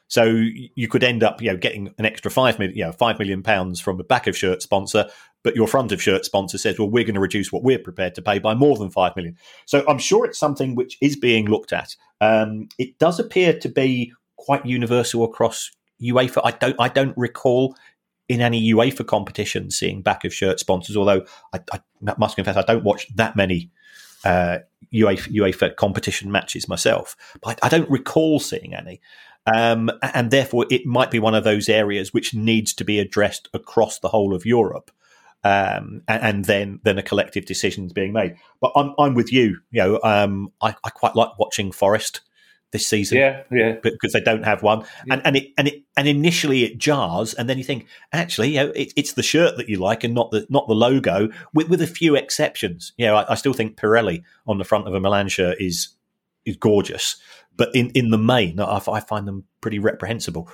So you could end up, you know, getting an extra five million, you know, five million pounds from a back of shirt sponsor, but your front of shirt sponsor says, "Well, we're going to reduce what we're prepared to pay by more than five million. So I'm sure it's something which is being looked at. Um, it does appear to be quite universal across UEFA. I don't, I don't recall in any UEFA competition seeing back of shirt sponsors. Although I, I must confess, I don't watch that many uh, UEFA, UEFA competition matches myself, but I don't recall seeing any. Um, and therefore, it might be one of those areas which needs to be addressed across the whole of Europe. Um, and, and, then then a collective decision is being made. But I'm I'm with you. You know, um, I, I, quite like watching Forest this season. Yeah, yeah. Because they don't have one, yeah. and and it and it and initially it jars, and then you think actually, you know, it, it's the shirt that you like, and not the not the logo, with with a few exceptions. You know, I, I still think Pirelli on the front of a Milan shirt is is gorgeous, but in, in the main, I, I find them pretty reprehensible.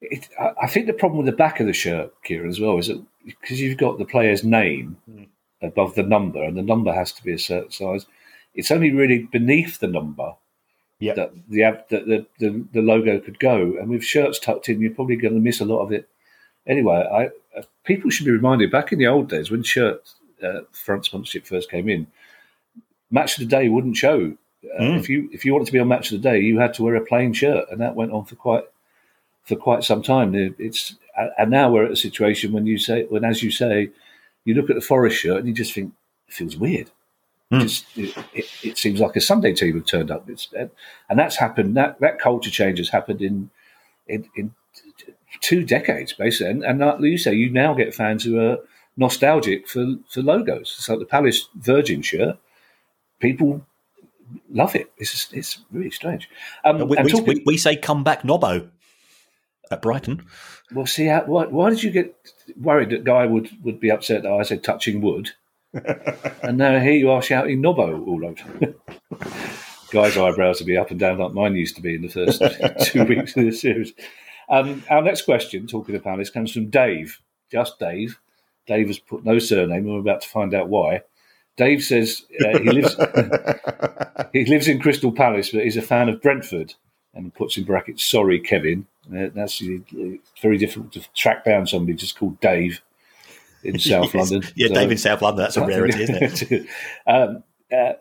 It, I think the problem with the back of the shirt, Kieran, as well, is that because you've got the player's name mm. above the number, and the number has to be a certain size. It's only really beneath the number yep. that the, the, the the logo could go. And with shirts tucked in, you're probably going to miss a lot of it. Anyway, I, uh, people should be reminded back in the old days when shirt uh, front sponsorship first came in, match of the day wouldn't show uh, mm. If you if you wanted to be on Match of the Day, you had to wear a plain shirt, and that went on for quite for quite some time. It's and now we're at a situation when you say when, as you say, you look at the Forest shirt and you just think it feels weird. Mm. Just it, it, it, seems like a Sunday team have turned up. It's and that's happened. That that culture change has happened in in, in two decades basically. And, and like you say, you now get fans who are nostalgic for for logos. It's like the Palace Virgin shirt. People love it. It's it's really strange. Um, we, we, talking, we, we, say come back Nobbo at Brighton. Well, see, how, why, why did you get worried that Guy would, would be upset that I said touching wood? And now here you are shouting Nobbo all over. Guy's eyebrows will be up and down like mine used to be in the first two weeks of this series. Um, our next question, talking of Palace, comes from Dave, just Dave. Dave has put no surname, and we're about to find out why. Dave says uh, he lives he lives in Crystal Palace, but he's a fan of Brentford, and puts in brackets, "Sorry, Kevin." Uh, that's uh, very difficult to track down somebody just called Dave in South yes. London. Yeah, so, Dave in South London. That's a rarity, isn't it? um, uh,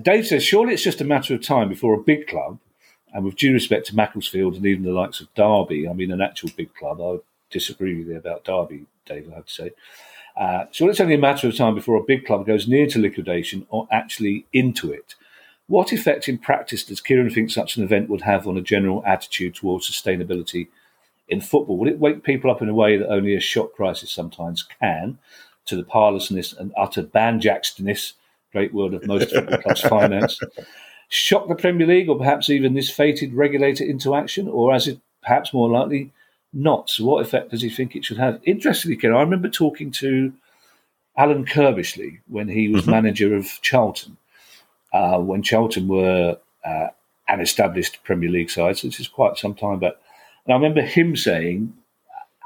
Dave says, "Surely it's just a matter of time before a big club." And with due respect to Macclesfield and even the likes of Derby, I mean, an actual big club, I disagree with you about Derby, Dave, I have to say. Uh, so it's only a matter of time before a big club goes near to liquidation or actually into it. What effect in practice does Kieran think such an event would have on a general attitude towards sustainability in football? Would it wake people up in a way that only a shock crisis sometimes can, to the parlousness and utter banjaxedness, great word of most football clubs' finance, shock the Premier League or perhaps even this fated regulator into action, or as it perhaps more likely, not. So, what effect does he think it should have? Interestingly, Ken, I remember talking to Alan Curbishley when he was mm-hmm. manager of Charlton, uh, when Charlton were uh, an established Premier League side. So, this is quite some time back. And I remember him saying,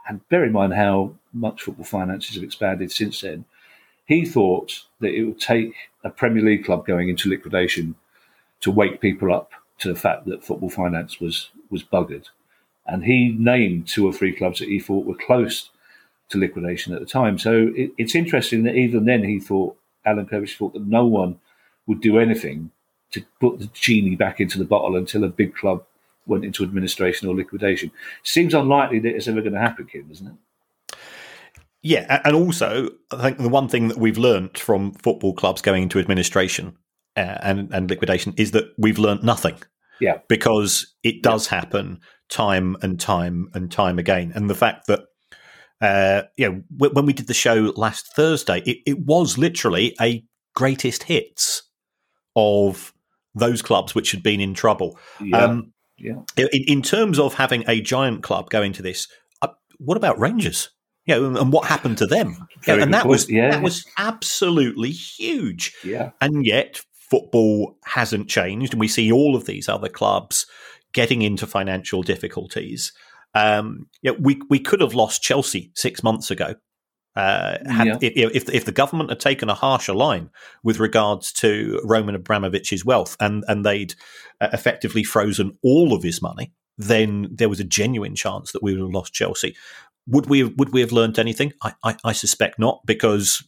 and bear in mind how much football finances have expanded since then, he thought that it would take a Premier League club going into liquidation to wake people up to the fact that football finance was was buggered, and he named two or three clubs that he thought were close to liquidation at the time. So it, it's interesting that even then he thought Alan Kirkbride thought that no one would do anything to put the genie back into the bottle until a big club went into administration or liquidation. Seems unlikely that it's ever going to happen, Kim, isn't it? Yeah, and also I think the one thing that we've learnt from football clubs going into administration uh, and and liquidation is that we've learnt nothing. Yeah, because it does yeah. happen time and time and time again, and the fact that uh, you know, when we did the show last Thursday, it, it was literally a greatest hits of those clubs which had been in trouble. Yeah. Um, yeah. In, in, terms of having a giant club go into this, uh, what about Rangers? Yeah, and, and what happened to them? Yeah, and that point. was yeah. that was absolutely huge. Yeah, and yet football hasn't changed, and we see all of these other clubs getting into financial difficulties. Um, yeah, we we could have lost Chelsea six months ago. Uh, had, yeah. if, if, if the government had taken a harsher line with regards to Roman Abramovich's wealth and and they'd uh, effectively frozen all of his money, then there was a genuine chance that we would have lost Chelsea. Would we have, would we have learned anything? I, I, I suspect not, because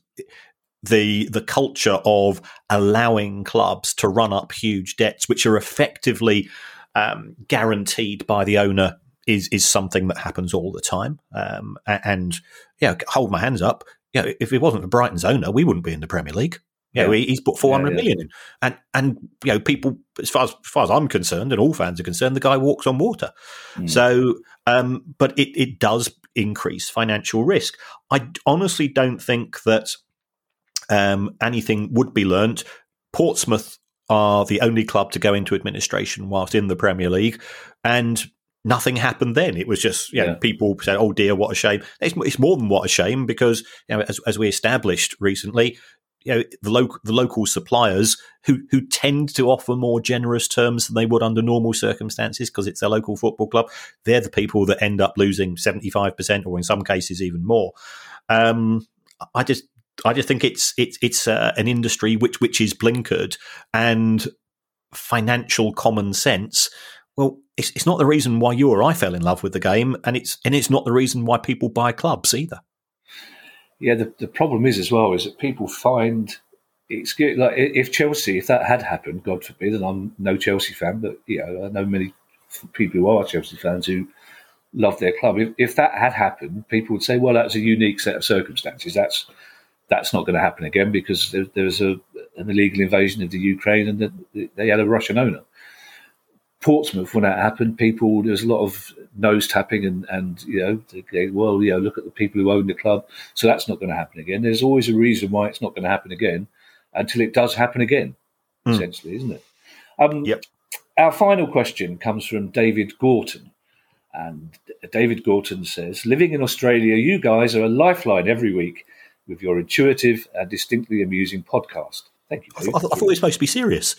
the the culture of allowing clubs to run up huge debts, which are effectively um, guaranteed by the owner is is something that happens all the time. Um, and yeah, hold my hands up. You know, if it wasn't for Brighton's owner, we wouldn't be in the Premier League. You know, yeah. he's put four hundred yeah, yeah. million in, and and you know, people as far as, as far as I'm concerned, and all fans are concerned, the guy walks on water. Mm. So, um, but it it does increase financial risk. I honestly don't think that um, anything would be learnt. Portsmouth are the only club to go into administration whilst in the Premier League, and nothing happened then. It was just, you know, yeah. people say, "Oh dear, what a shame." It's, it's more than what a shame because, you know, as, as we established recently, you know, the local the local suppliers who who tend to offer more generous terms than they would under normal circumstances because it's their local football club. They're the people that end up losing seventy five percent, or in some cases even more. Um, I just I just think it's it's it's uh, an industry which which is blinkered and financial common sense well, it's, it's not the reason why you or I fell in love with the game, and it's and it's not the reason why people buy clubs either. Yeah, the, the problem is as well is that people find it's good. Like if Chelsea, if that had happened, God forbid, and I'm no Chelsea fan, but you know I know many people who are Chelsea fans who love their club. If, if that had happened, people would say, well, that's a unique set of circumstances. That's that's not going to happen again because there, there's a an illegal invasion of the Ukraine and the, they had a Russian owner. Portsmouth, when that happened, people there was a lot of nose tapping and and you know, well, you know, look at the people who own the club. So that's not going to happen again. There's always a reason why it's not going to happen again until it does happen again. Mm. Essentially, isn't it? Um, yep. Our final question comes from David Gorton. And David Gorton says, Living in Australia, you guys are a lifeline every week with your intuitive and distinctly amusing podcast. Thank you. I, th- I, thought we were supposed to be serious.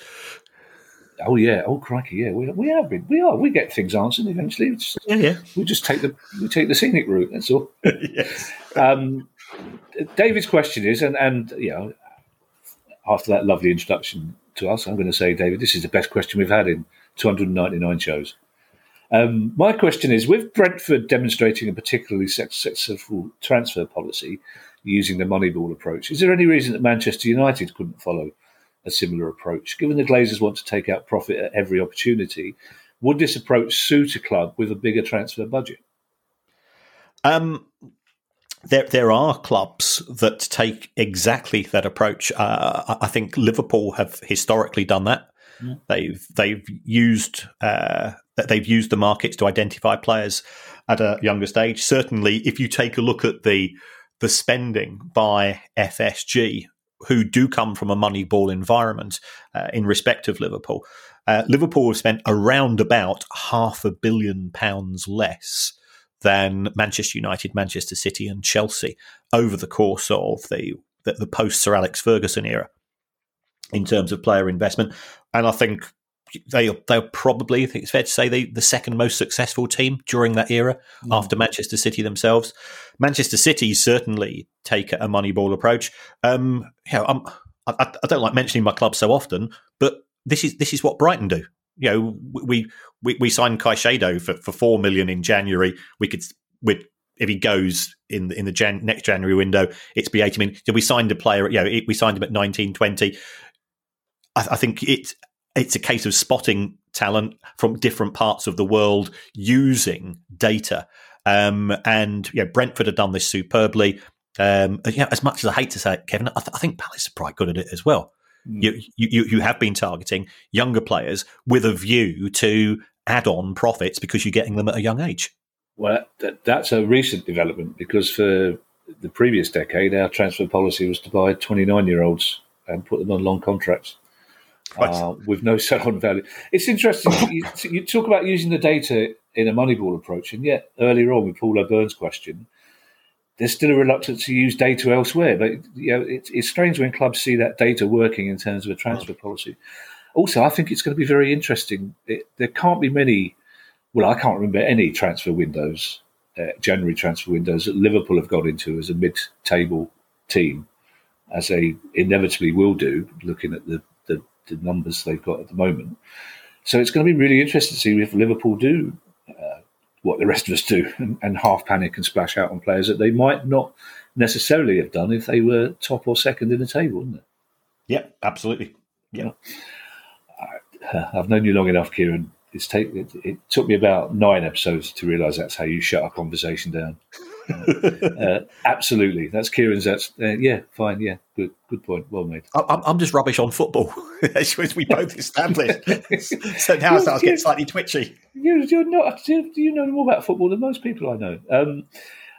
Oh yeah, oh crikey, yeah, we, we have been, we are, we get things answered eventually. Just, yeah, yeah. We just take the we take the scenic route. That's all. yes. Um, David's question is, and and you know, after that lovely introduction to us, I'm going to say, David, this is the best question we've had in 299 shows. Um, my question is: With Brentford demonstrating a particularly successful transfer policy using the Moneyball approach, is there any reason that Manchester United couldn't follow? A similar approach. Given the Glazers want to take out profit at every opportunity, would this approach suit a club with a bigger transfer budget? Um, there, there are clubs that take exactly that approach. Uh, I think Liverpool have historically done that. Yeah. They've they've used uh, they've used the markets to identify players at a younger stage. Certainly, if you take a look at the the spending by FSG who do come from a money ball environment uh, in respect of Liverpool. Uh, Liverpool have spent around about half a billion pounds less than Manchester United, Manchester City, and Chelsea over the course of the the, the post Sir Alex Ferguson era in terms of player investment. And I think they they're probably I think it's fair to say they the second most successful team during that era mm. after Manchester City themselves. Manchester City certainly take a Moneyball approach. Um, you know, I, I don't like mentioning my club so often, but this is this is what Brighton do. you know, we we, we signed Caicedo for, for four million in January. We could with if he goes in in the Jan, next January window, it's be eighty million. So we signed a player. You know, we signed him at nineteen twenty. I, I think it's it's a case of spotting talent from different parts of the world using data. Um, and you know, Brentford have done this superbly. Um, you know, as much as I hate to say it, Kevin, I, th- I think Palace are quite good at it as well. Mm. You, you you have been targeting younger players with a view to add on profits because you're getting them at a young age. Well, that, that's a recent development because for the previous decade, our transfer policy was to buy 29 year olds and put them on long contracts. Uh, with no sell-on value. It's interesting. you, you, talk about using the data in a Moneyball approach, and yet earlier on with Paul O'Byrne's question, there's still a reluctance to use data elsewhere. But you know, it, it's strange when clubs see that data working in terms of a transfer policy. Also, I think it's going to be very interesting. It, there can't be many. Well, I can't remember any transfer windows, uh, January transfer windows that Liverpool have got into as a mid-table team, as they inevitably will do, looking at the, the, numbers they've got at the moment. So it's going to be really interesting to see if Liverpool do uh, what the rest of us do and, and, half panic and splash out on players that they might not necessarily have done if they were top or second in the table, wouldn't it? Yeah, absolutely. Yeah. I, I've known you long enough, Kieran. It's take, it, it took me about nine episodes to realise that's how you shut a conversation down. uh, absolutely, that's Kieran's. That's uh, yeah, fine, yeah, good, good point. Well made. I'm, I'm just rubbish on football, as we both established. so now I start getting slightly twitchy. You, you're not. You know more about football than most people I know. Um,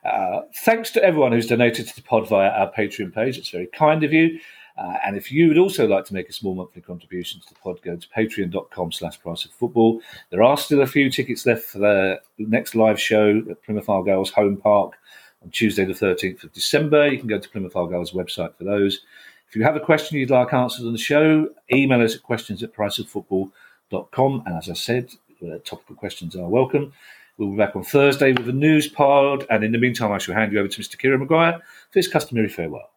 uh, thanks to everyone who's donated to the pod via our Patreon page. It's very kind of you. Uh, and if you would also like to make a small monthly contribution to the pod, go to patreon.com slash price of football. There are still a few tickets left for the next live show at Plymouth Argyle's home park on Tuesday, the 13th of December. You can go to Plymouth Argyle's website for those. If you have a question you'd like answered on the show, email us at questions at priceoffootball.com. And as I said, topical questions are welcome. We'll be back on Thursday with a news pod. And in the meantime, I shall hand you over to Mr. Kieran Maguire for his customary farewell.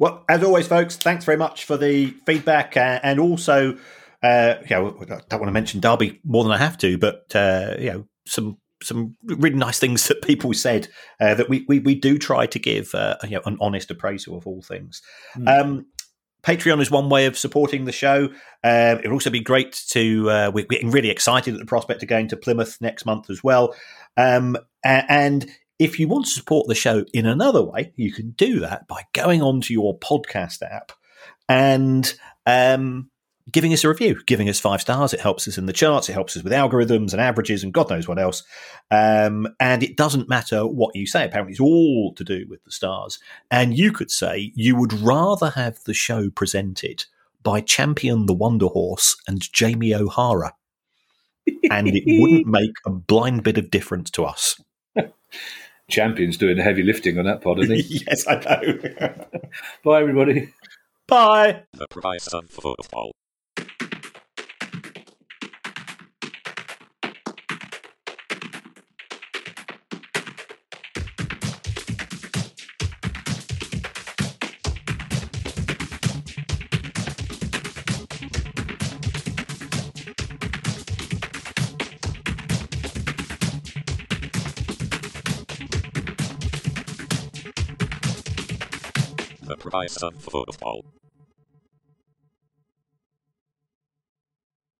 Well, as always, folks, thanks very much for the feedback uh, and also, uh, yeah, I don't want to mention Derby more than I have to, but uh, you know, some some really nice things that people said uh, that we, we we do try to give uh, you know an honest appraisal of all things. Mm. Um, Patreon is one way of supporting the show. Uh, it would also be great to. Uh, we're getting really excited at the prospect of going to Plymouth next month as well. Um, and if you want to support the show in another way, you can do that by going onto your podcast app and um, giving us a review, giving us five stars. It helps us in the charts. It helps us with algorithms and averages and God knows what else. Um, and it doesn't matter what you say. Apparently, it's all to do with the stars. And you could say you would rather have the show presented by Champion the Wonder Horse and Jamie O'Hara. and it wouldn't make a blind bit of difference to us. Champion's doing the heavy lifting on that pod, isn't he? yes, I know. Bye, everybody. Bye. The price of football. Price of football.